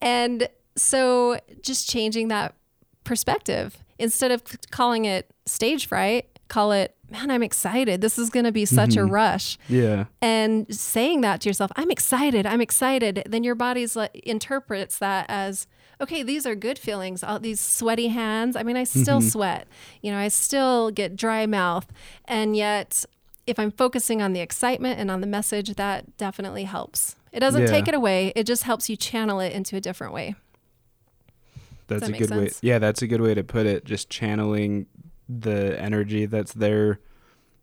[SPEAKER 2] And so just changing that perspective instead of calling it stage fright, call it, man, I'm excited. This is going to be such a
[SPEAKER 1] Mhm.
[SPEAKER 2] rush.
[SPEAKER 1] yeah.
[SPEAKER 2] And saying that to yourself, I'm excited, I'm excited, then your body's like interprets that as, okay, these are good feelings. All these sweaty hands. I mean, I still
[SPEAKER 1] Mhm.
[SPEAKER 2] sweat. You know, I still get dry mouth. And yet if I'm focusing on the excitement and on the message, that definitely helps. It doesn't
[SPEAKER 1] Yeah.
[SPEAKER 2] take it away. It just helps you channel it into a different way.
[SPEAKER 1] That's
[SPEAKER 2] that
[SPEAKER 1] a good way. Yeah, that's a good way to put it. Just channeling the energy that's there,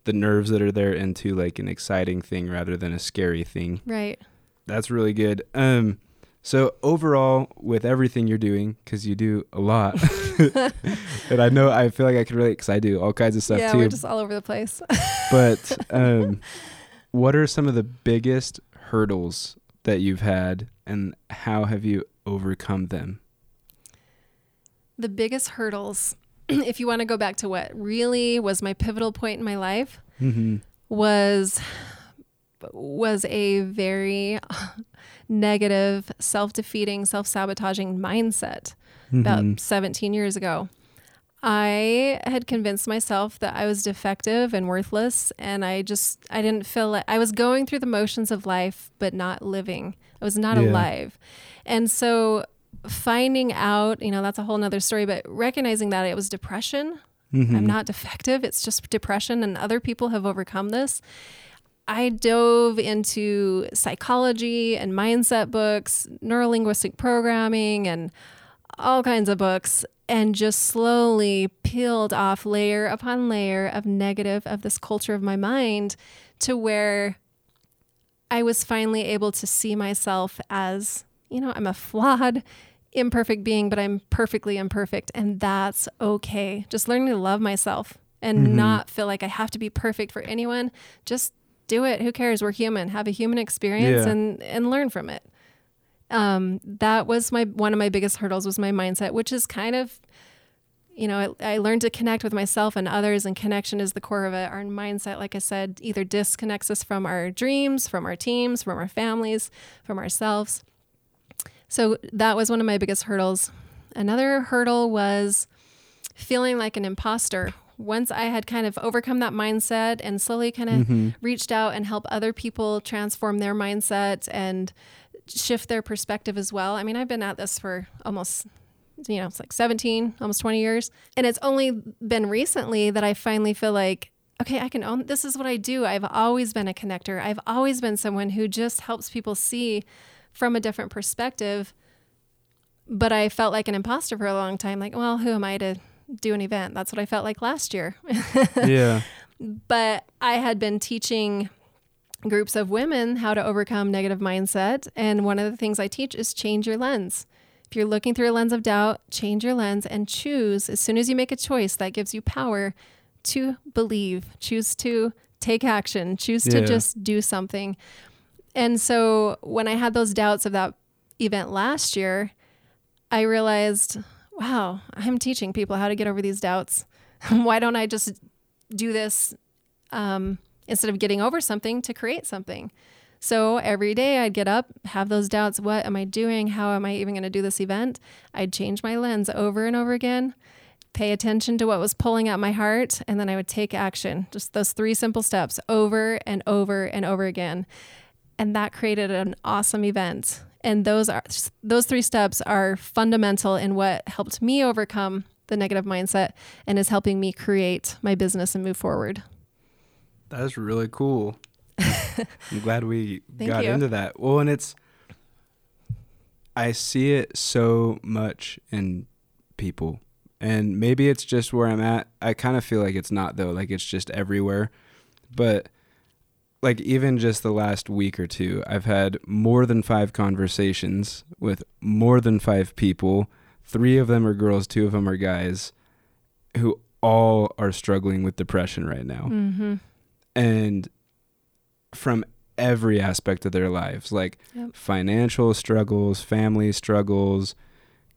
[SPEAKER 1] the nerves that are there into like an exciting thing rather than a scary thing.
[SPEAKER 2] Right.
[SPEAKER 1] That's really good. Um so overall with everything you're doing cuz you do a lot. <laughs> and I know I feel like I could relate cuz I do all kinds of stuff
[SPEAKER 2] yeah,
[SPEAKER 1] too.
[SPEAKER 2] Yeah, we're just all over the place.
[SPEAKER 1] but <laughs> um what are some of the biggest hurdles that you've had and how have you overcome them?
[SPEAKER 2] the biggest hurdles, <clears throat> if you want to go back to what really was my pivotal point in my life,
[SPEAKER 1] Mhm.
[SPEAKER 2] was was a very <laughs> negative, self-defeating, self-sabotaging mindset
[SPEAKER 1] Mhm.
[SPEAKER 2] about 17 years ago. I had convinced myself that I was defective and worthless and I just I didn't feel like I was going through the motions of life but not living. I was not
[SPEAKER 1] Yeah.
[SPEAKER 2] alive. And so finding out, you know, that's a whole nother story, but recognizing that it was depression
[SPEAKER 1] Mhm.
[SPEAKER 2] I'm not defective. It's just depression, and other people have overcome this. I dove into psychology and mindset books, neurolinguistic programming, and all kinds of books, and just slowly peeled off layer upon layer of negative of this culture of my mind to where I was finally able to see myself as, you know, I'm a flawed, imperfect being, but I'm perfectly imperfect. And that's okay. Just learning to love myself and
[SPEAKER 1] Mhm.
[SPEAKER 2] not feel like I have to be perfect for anyone. Just do it. Who cares? We're human. Have a human experience
[SPEAKER 1] Yeah.
[SPEAKER 2] and, and learn from it. Um, that was my one of my biggest hurdles was my mindset, which is kind of you know, I, I learned to connect with myself and others, and connection is the core of it. Our mindset, like I said, either disconnects us from our dreams, from our teams, from our families, from ourselves. So that was one of my biggest hurdles. Another hurdle was feeling like an imposter. Once I had kind of overcome that mindset and slowly kind of
[SPEAKER 1] Mhm.
[SPEAKER 2] reached out and help other people transform their mindset and shift their perspective as well. I mean, I've been at this for almost you know, it's like 17, almost 20 years. And it's only been recently that I finally feel like, okay, I can own this is what I do. I've always been a connector. I've always been someone who just helps people see from a different perspective. But I felt like an imposter for a long time. Like, well, who am I to do an event? That's what I felt like last year. <laughs>
[SPEAKER 1] yeah.
[SPEAKER 2] But I had been teaching groups of women how to overcome negative mindset. And one of the things I teach is change your lens. If you're looking through a lens of doubt, change your lens and choose. As soon as you make a choice, that gives you power to believe, choose to take action, choose
[SPEAKER 1] Yeah.
[SPEAKER 2] to just do something. And so when I had those doubts of that event last year, I realized, wow, I'm teaching people how to get over these doubts. <laughs> Why don't I just do this um, instead of getting over something to create something? So every day I'd get up, have those doubts. What am I doing? How am I even going to do this event? I'd change my lens over and over again, pay attention to what was pulling at my heart, and then I would take action. Just those three simple steps over and over and over again. And that created an awesome event. And those are those three steps are fundamental in what helped me overcome the negative mindset and is helping me create my business and move forward.
[SPEAKER 1] That's really cool. <laughs> I'm glad we got
[SPEAKER 2] you.
[SPEAKER 1] into that. Well, and it's I see it so much in people. And maybe it's just where I'm at. I kind of feel like it's not though, like it's just everywhere. But like even just the last week or two, I've had more than 5 conversations with more than 5 people. 3 of them are girls, 2 of them are guys who all are struggling with depression right now
[SPEAKER 2] Mm-hmm.
[SPEAKER 1] and from every aspect of their lives like
[SPEAKER 2] Yep.
[SPEAKER 1] financial struggles family struggles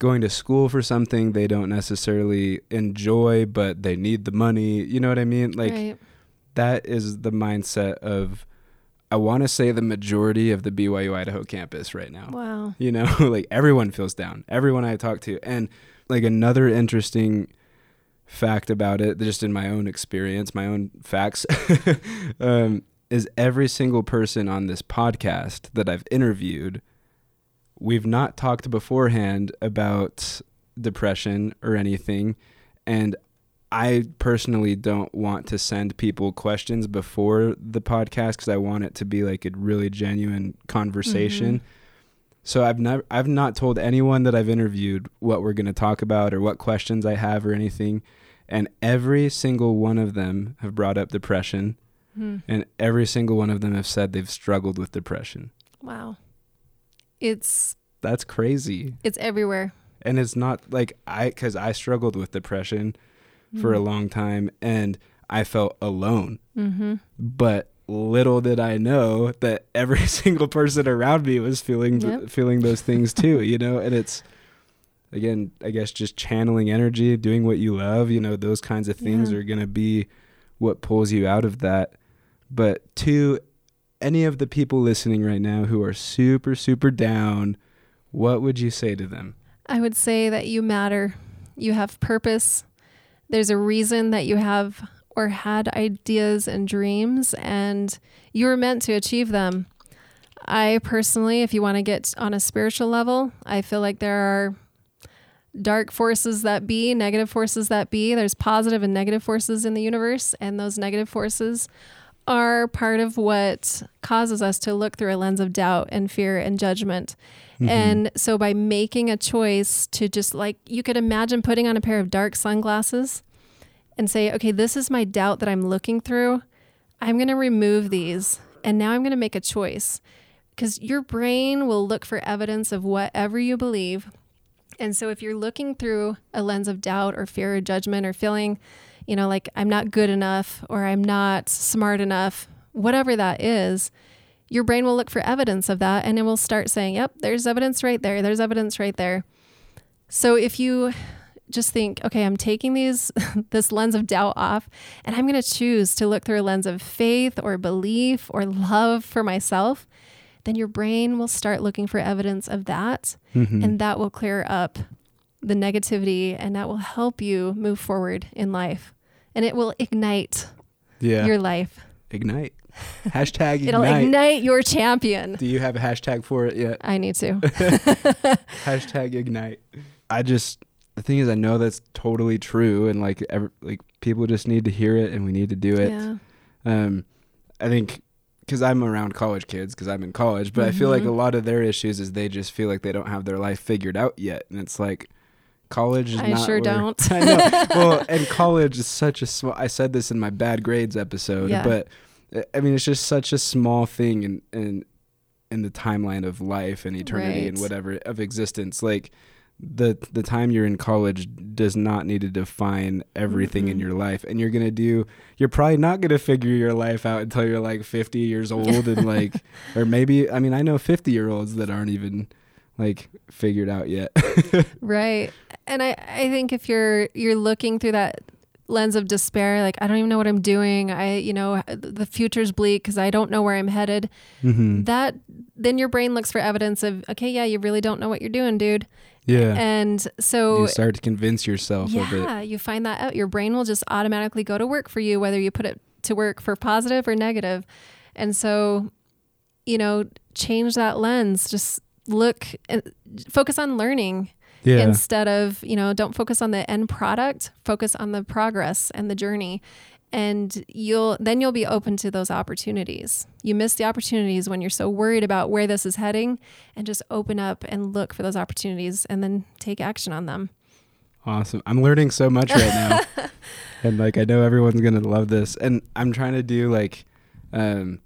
[SPEAKER 1] going to school for something they don't necessarily enjoy but they need the money you know what i mean like
[SPEAKER 2] right.
[SPEAKER 1] That is the mindset of i want to say the majority of the byu idaho campus right now.
[SPEAKER 2] Wow.
[SPEAKER 1] you know <laughs> like everyone feels down. Everyone i talk to. And like another interesting fact about it just in my own experience my own facts <laughs> um, is every single person on this podcast that i've interviewed we've not talked beforehand about depression or anything. And i personally don't want to send people questions before the podcast because i want it to be like a really genuine conversation so I've never I've not told anyone that I've interviewed what we're going to talk about or what questions I have or anything and every single one of them have brought up depression
[SPEAKER 2] Hmm.
[SPEAKER 1] and every single one of them have said they've struggled with depression.
[SPEAKER 2] Wow. It's
[SPEAKER 1] That's crazy.
[SPEAKER 2] it's everywhere.
[SPEAKER 1] And it's not like I cuz I struggled with depression for a long time and I felt alone.
[SPEAKER 2] Mm-hmm.
[SPEAKER 1] But little did I know that every <laughs> single person around me was feeling
[SPEAKER 2] Yep.
[SPEAKER 1] feeling those things too, <laughs> you know, and it's again, I guess just channeling energy, doing what you love, you know, those kinds of things
[SPEAKER 2] Yeah.
[SPEAKER 1] are going to be what pulls you out of that. But to any of the people listening right now who are super super down, what would you say to them?
[SPEAKER 2] I would say that you matter. You have purpose. There's a reason that you have or had ideas and dreams, and you were meant to achieve them. I personally, if you want to get on a spiritual level, I feel like there are dark forces that be, negative forces that be. There's positive and negative forces in the universe, and those negative forces are part of what causes us to look through a lens of doubt and fear and judgment. Mm-hmm. And so by making a choice to just like you could imagine putting on a pair of dark sunglasses and say, okay, this is my doubt that I'm looking through. I'm going to remove these and now I'm going to make a choice because your brain will look for evidence of whatever you believe. And so if you're looking through a lens of doubt or fear or judgment or feeling, you know, like I'm not good enough or I'm not smart enough, whatever that is, your brain will look for evidence of that and it will start saying, yep, there's evidence right there. There's evidence right there. So if you just think, okay, I'm taking these <laughs> this lens of doubt off and I'm going to choose to look through a lens of faith or belief or love for myself, then your brain will start looking for evidence of that
[SPEAKER 1] Mm-hmm.
[SPEAKER 2] and that will clear up the negativity and that will help you move forward in life. And it will ignite
[SPEAKER 1] Yeah.
[SPEAKER 2] your life.
[SPEAKER 1] ignite. <laughs> Hashtag ignite.
[SPEAKER 2] It'll ignite your champion.
[SPEAKER 1] Do you have a hashtag for it yet?
[SPEAKER 2] I need to. <laughs> <laughs>
[SPEAKER 1] Hashtag ignite. I just the thing is, I know that's totally true, and like ever, like people just need to hear it, and we need to do it.
[SPEAKER 2] Yeah.
[SPEAKER 1] Um, I think because I'm around college kids because I'm in college, but I feel like a lot of their issues is they just feel like they don't have their life figured out yet, and it's like college is
[SPEAKER 2] I
[SPEAKER 1] not
[SPEAKER 2] sure
[SPEAKER 1] where-
[SPEAKER 2] don't.
[SPEAKER 1] I know. Well, and college is such a small. I said this in my bad grades episode,
[SPEAKER 2] Yeah.
[SPEAKER 1] but I mean it's just such a small thing in in in the timeline of life and eternity and whatever of existence. Like the the time you're in college does not need to define everything in
[SPEAKER 2] Mhm.
[SPEAKER 1] your life, and you're gonna do. You're probably not gonna figure your life out until you're like 50 years <laughs> old, and like, or maybe I mean I know 50 year olds that aren't even like figured out yet. <laughs>
[SPEAKER 2] Right. And I, I think if you're you're looking through that lens of despair, like I don't even know what I'm doing. I you know the future's bleak because I don't know where I'm headed.
[SPEAKER 1] mm-hmm.
[SPEAKER 2] That then your brain looks for evidence of okay, yeah, you really don't know what you're doing, dude.
[SPEAKER 1] Yeah.
[SPEAKER 2] And so
[SPEAKER 1] you start to convince yourself of it.
[SPEAKER 2] yeah, you find that out. Your brain will just automatically go to work for you, whether you put it to work for positive or negative. And so, you know, change that lens. Just look, and focus on learning
[SPEAKER 1] Yeah.
[SPEAKER 2] instead of, you know, don't focus on the end product, focus on the progress and the journey. And you'll then you'll be open to those opportunities. You miss the opportunities when you're so worried about where this is heading and just open up and look for those opportunities and then take action on them.
[SPEAKER 1] Awesome. I'm learning so much right now. <laughs> and like I know everyone's going to love this. And I'm trying to do like um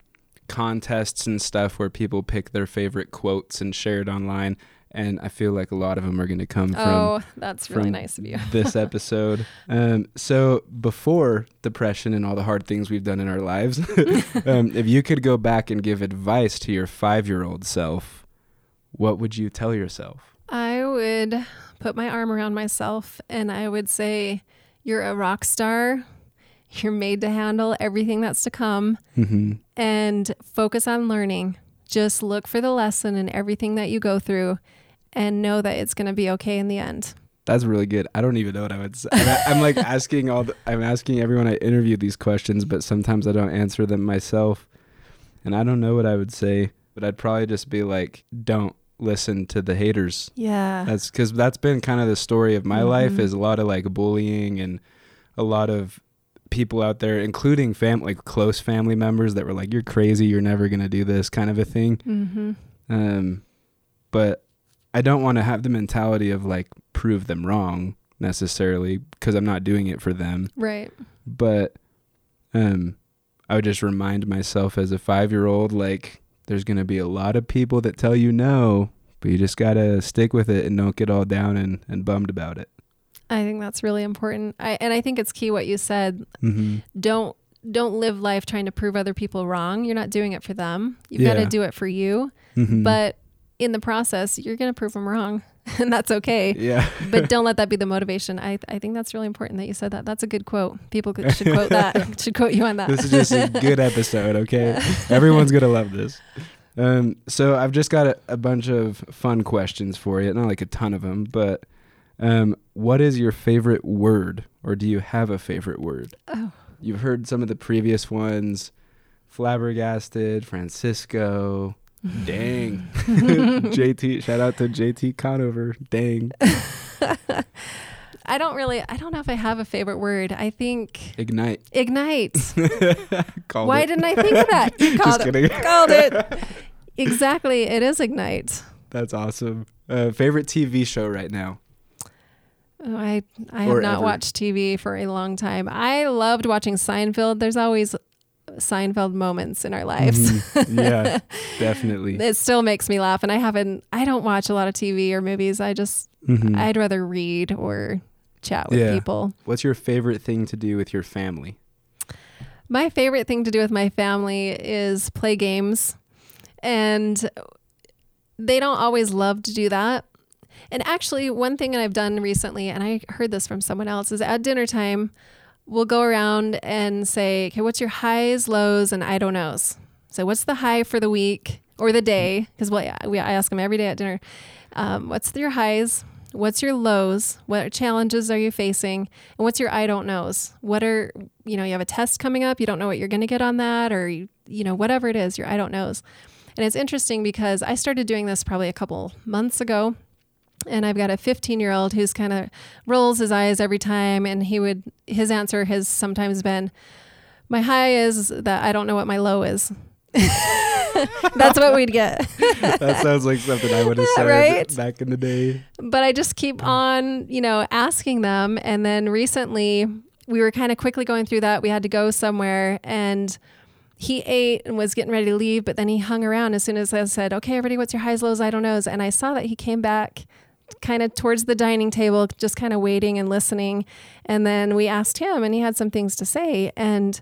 [SPEAKER 1] contests and stuff where people pick their favorite quotes and share it online and I feel like a lot of them are going to come from
[SPEAKER 2] oh, that's really nice of you. <laughs>
[SPEAKER 1] this episode. Um, so before depression and all the hard things we've done in our lives, <laughs> um, if you could go back and give advice to your five-year-old self, what would you tell yourself?
[SPEAKER 2] I would put my arm around myself and I would say, You're a rock star. You're made to handle everything that's to come
[SPEAKER 1] Mm-hmm.
[SPEAKER 2] and focus on learning. Just look for the lesson in everything that you go through and know that it's going to be okay in the end.
[SPEAKER 1] That's really good. I don't even know what I would say. I'm, I'm like <laughs> asking all. The, I'm asking everyone I interview these questions, but sometimes I don't answer them myself, and I don't know what I would say. But I'd probably just be like, "Don't listen to the haters."
[SPEAKER 2] Yeah.
[SPEAKER 1] That's because that's been kind of the story of my life.
[SPEAKER 2] Mhm.
[SPEAKER 1] Is a lot of like bullying and a lot of people out there, including family, like close family members, that were like, "You're crazy. You're never gonna do this," kind of a thing.
[SPEAKER 2] mm-hmm.
[SPEAKER 1] Um, but I don't want to have the mentality of like prove them wrong necessarily because I'm not doing it for them.
[SPEAKER 2] Right.
[SPEAKER 1] But um, I would just remind myself as a five year old like there's gonna be a lot of people that tell you no, but you just gotta stick with it and don't get all down and, and bummed about it.
[SPEAKER 2] I think that's really important. I, and I think it's key what you said.
[SPEAKER 1] Mm-hmm.
[SPEAKER 2] Don't don't live life trying to prove other people wrong. You're not doing it for them. You've got to do it for you.
[SPEAKER 1] Mm-hmm.
[SPEAKER 2] But in the process, you're going to prove them wrong, <laughs> and that's okay.
[SPEAKER 1] yeah,
[SPEAKER 2] But don't <laughs> let that be the motivation. I I think that's really important that you said that. That's a good quote. People could, should quote that. <laughs> should quote you on that.
[SPEAKER 1] this is just a good episode, okay? Everyone's gonna love this. Um, so I've just got a, a bunch of fun questions for you. Not like a ton of them, but um, what is your favorite word, or do you have a favorite word?
[SPEAKER 2] Oh.
[SPEAKER 1] You've heard some of the previous ones: flabbergasted, Francisco. Dang, <laughs> JT! Shout out to JT Conover. Dang, <laughs>
[SPEAKER 2] I don't really. I don't know if I have a favorite word. I think
[SPEAKER 1] ignite.
[SPEAKER 2] ignite. <laughs>
[SPEAKER 1] Called
[SPEAKER 2] Why
[SPEAKER 1] it.
[SPEAKER 2] didn't I think of that? You
[SPEAKER 1] Just
[SPEAKER 2] called it.
[SPEAKER 1] kidding.
[SPEAKER 2] Called it. Exactly. It is ignite.
[SPEAKER 1] That's awesome. Uh, favorite TV show right now?
[SPEAKER 2] Oh, I I
[SPEAKER 1] Or
[SPEAKER 2] have not
[SPEAKER 1] ever.
[SPEAKER 2] watched TV for a long time. I loved watching Seinfeld. There's always Seinfeld moments in our lives.
[SPEAKER 1] Mhm. yeah, <laughs> definitely.
[SPEAKER 2] It still makes me laugh, and I haven't. I don't watch a lot of TV or movies. I just
[SPEAKER 1] Mhm.
[SPEAKER 2] I'd rather read or chat with
[SPEAKER 1] Yeah.
[SPEAKER 2] people.
[SPEAKER 1] What's your favorite thing to do with your family?
[SPEAKER 2] My favorite thing to do with my family is play games. And they don't always love to do that. And actually, one thing that I've done recently, and I heard this from someone else, is at dinner time, we'll go around and say, okay, what's your highs, lows, and I don't knows? So, what's the high for the week or the day? Because well, yeah, we, I ask them every day at dinner, um, what's your highs? What's your lows? What challenges are you facing? And what's your I don't knows? What are, you know, you have a test coming up, you don't know what you're going to get on that, or, you, you know, whatever it is, your I don't knows. And it's interesting because I started doing this probably a couple months ago. And I've got a 15 year old who's kind of rolls his eyes every time. And he would, his answer has sometimes been, My high is that I don't know what my low is. <laughs> That's what we'd get. <laughs>
[SPEAKER 1] that sounds like something I would have said
[SPEAKER 2] Right?
[SPEAKER 1] back in the day.
[SPEAKER 2] but I just keep on, you know, asking them. And then recently, we were kind of quickly going through that. We had to go somewhere, and he ate and was getting ready to leave, but then he hung around as soon as I said, "Okay, everybody, what's your highs, lows, I don't knows?" And I saw that he came back kind of towards the dining table, just kind of waiting and listening. And then we asked him, and he had some things to say. And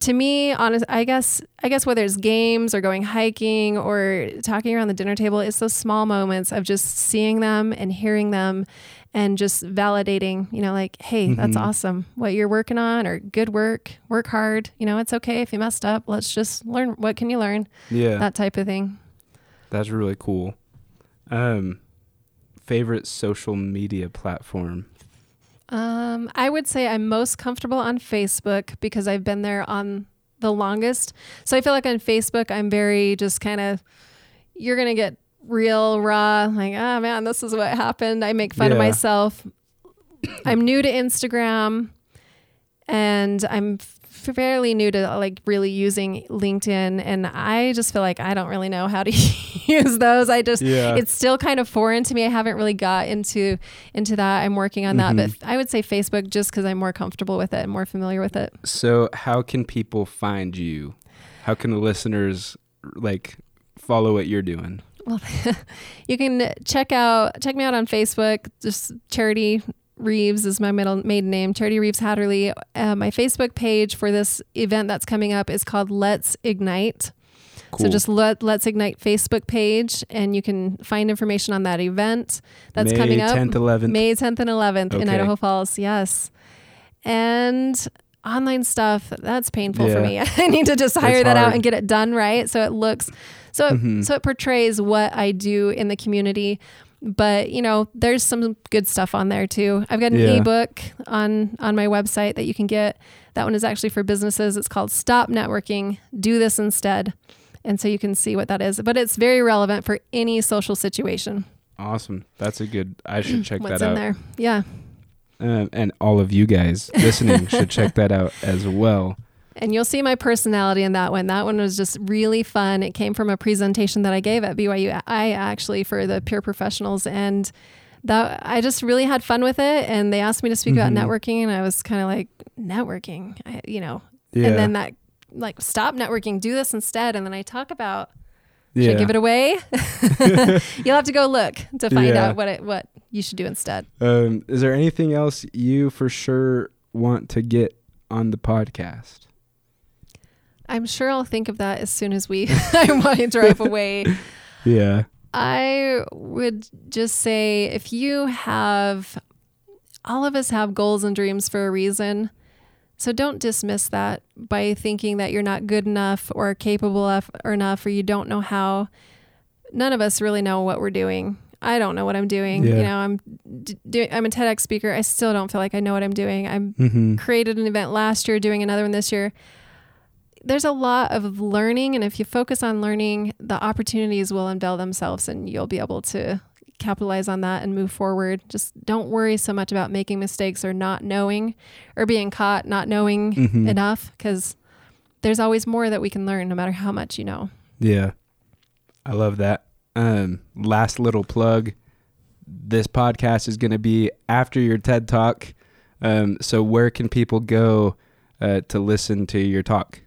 [SPEAKER 2] to me, honest, I guess, I guess whether it's games or going hiking or talking around the dinner table, it's those small moments of just seeing them and hearing them, and just validating. You know, like, hey, that's
[SPEAKER 1] Mhm.
[SPEAKER 2] awesome. What you're working on, or good work. Work hard. You know, it's okay if you messed up. Let's just learn. What can you learn?
[SPEAKER 1] Yeah,
[SPEAKER 2] That type of thing.
[SPEAKER 1] that's really cool. Um, favorite social media platform?
[SPEAKER 2] Um, I would say I'm most comfortable on Facebook because I've been there on the longest. So I feel like on Facebook, I'm very just kind of, you're going to get real raw, like, oh man, this is what happened. I make fun of myself. I'm new to Instagram and I'm fairly new to like really using LinkedIn. And I just feel like I don't really know how to <laughs> use those. I just,
[SPEAKER 1] Yeah,
[SPEAKER 2] it's still kind of foreign to me. I haven't really got into into that. I'm working on that, but
[SPEAKER 1] Mm-hmm.
[SPEAKER 2] I would say Facebook just because I'm more comfortable with it and more familiar with it.
[SPEAKER 1] So, how can people find you? How can the listeners like follow what you're doing?
[SPEAKER 2] Well, <laughs> you can check out check me out on Facebook. Just Charity Reeves is my middle maiden name. Charity Reeves Haderlie. Uh, my Facebook page for this event that's coming up is called Let's Ignite.
[SPEAKER 1] Cool.
[SPEAKER 2] So just let Let's Ignite Facebook page, and you can find information on that event that's
[SPEAKER 1] May
[SPEAKER 2] coming up.
[SPEAKER 1] May 10th, 11th.
[SPEAKER 2] May 10th and 11th in Idaho Falls. Yes. And online stuff, that's painful for me. <laughs> I need to just hire
[SPEAKER 1] It's
[SPEAKER 2] that out and get it done right so it looks so it,
[SPEAKER 1] Mhm.
[SPEAKER 2] so it portrays what I do in the community. But, you know, there's some good stuff on there too. I've got an
[SPEAKER 1] Yeah.
[SPEAKER 2] ebook on on my website that you can get. That one is actually for businesses. It's called Stop Networking, Do This Instead. And so you can see what that is. But it's very relevant for any social situation.
[SPEAKER 1] Awesome. That's a good. I should check
[SPEAKER 2] What's
[SPEAKER 1] that
[SPEAKER 2] in there. Yeah.
[SPEAKER 1] Um, and all of you guys listening should check that out as well.
[SPEAKER 2] And you'll see my personality in that one. That one was just really fun. It came from a presentation that I gave at BYU. I actually for the peer professionals and that I just really had fun with it. And they asked me to speak
[SPEAKER 1] Mhm.
[SPEAKER 2] about networking, and I was kind of like, networking, I, you know.
[SPEAKER 1] Yeah.
[SPEAKER 2] And then that like stop networking, do this instead. And then I talk about
[SPEAKER 1] yeah.
[SPEAKER 2] should I give it away? <laughs> <laughs> You'll have to go look to find
[SPEAKER 1] Yeah.
[SPEAKER 2] out what it what you should do instead.
[SPEAKER 1] um, is there anything else you for sure want to get on the podcast?
[SPEAKER 2] I'm sure I'll think of that as soon as we <laughs> I want drive <laughs> away.
[SPEAKER 1] Yeah.
[SPEAKER 2] I would just say if you have, all of us have goals and dreams for a reason. So don't dismiss that by thinking that you're not good enough or capable of or enough or you don't know how. None of us really know what we're doing. I don't know what I'm doing.
[SPEAKER 1] Yeah.
[SPEAKER 2] You know, I'm. I'm a TEDx speaker. I still don't feel like I know what I'm doing. I'm
[SPEAKER 1] Mm-hmm.
[SPEAKER 2] created an event last year, doing another one this year. There's a lot of learning, and if you focus on learning, the opportunities will unveil themselves, and you'll be able to capitalize on that and move forward. Just don't worry so much about making mistakes or not knowing or being caught not knowing
[SPEAKER 1] Mhm.
[SPEAKER 2] enough, because there's always more that we can learn, no matter how much you know.
[SPEAKER 1] Yeah. I love that. Um, last little plug. This podcast is going to be after your TED Talk. Um, so where can people go uh, to listen to your talk?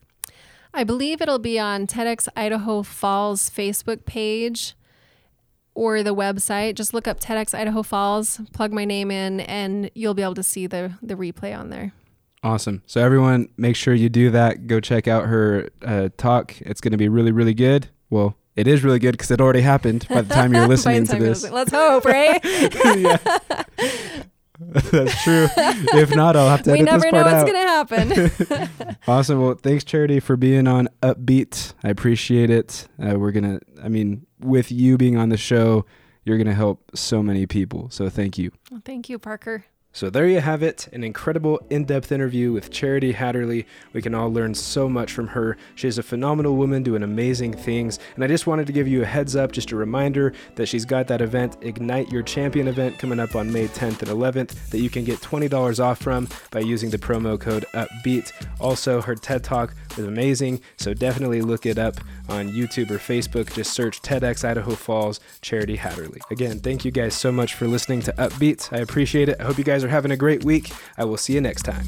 [SPEAKER 2] I believe it'll be on TEDx Idaho Falls Facebook page or the website. Just look up TEDx Idaho Falls, plug my name in, and you'll be able to see the, the replay on there.
[SPEAKER 1] Awesome. So everyone, make sure you do that. Go check out her uh, talk. It's going to be really, really good. Well, it is really good because it already happened by the time you're <laughs> listening to
[SPEAKER 2] time you're
[SPEAKER 1] this.
[SPEAKER 2] listening. Let's hope, right? <laughs>
[SPEAKER 1] yeah. <laughs> <laughs> That's true. If not, I'll have to
[SPEAKER 2] we never know what's going to happen. <laughs>
[SPEAKER 1] Awesome. Well, thanks, Charity, for being on Upbeat. I appreciate it. Uh, we're going to, I mean, with you being on the show, you're going to help so many people. So thank you.
[SPEAKER 2] well, thank you, Parker.
[SPEAKER 1] So there you have it, an incredible in-depth interview with Charity Haderlie. We can all learn so much from her. She is a phenomenal woman doing amazing things, and I just wanted to give you a heads up, just a reminder that she's got that event, Ignite Your Champion event, coming up on May 10th and 11th that you can get $20 off from by using the promo code UPBEAT. Also, her TED Talk was amazing, so definitely look it up on YouTube or Facebook. Just search TEDx Idaho Falls Charity Haderlie. Again, thank you guys so much for listening to Upbeat. I appreciate it. I hope you guys are having a great week. I will see you next time.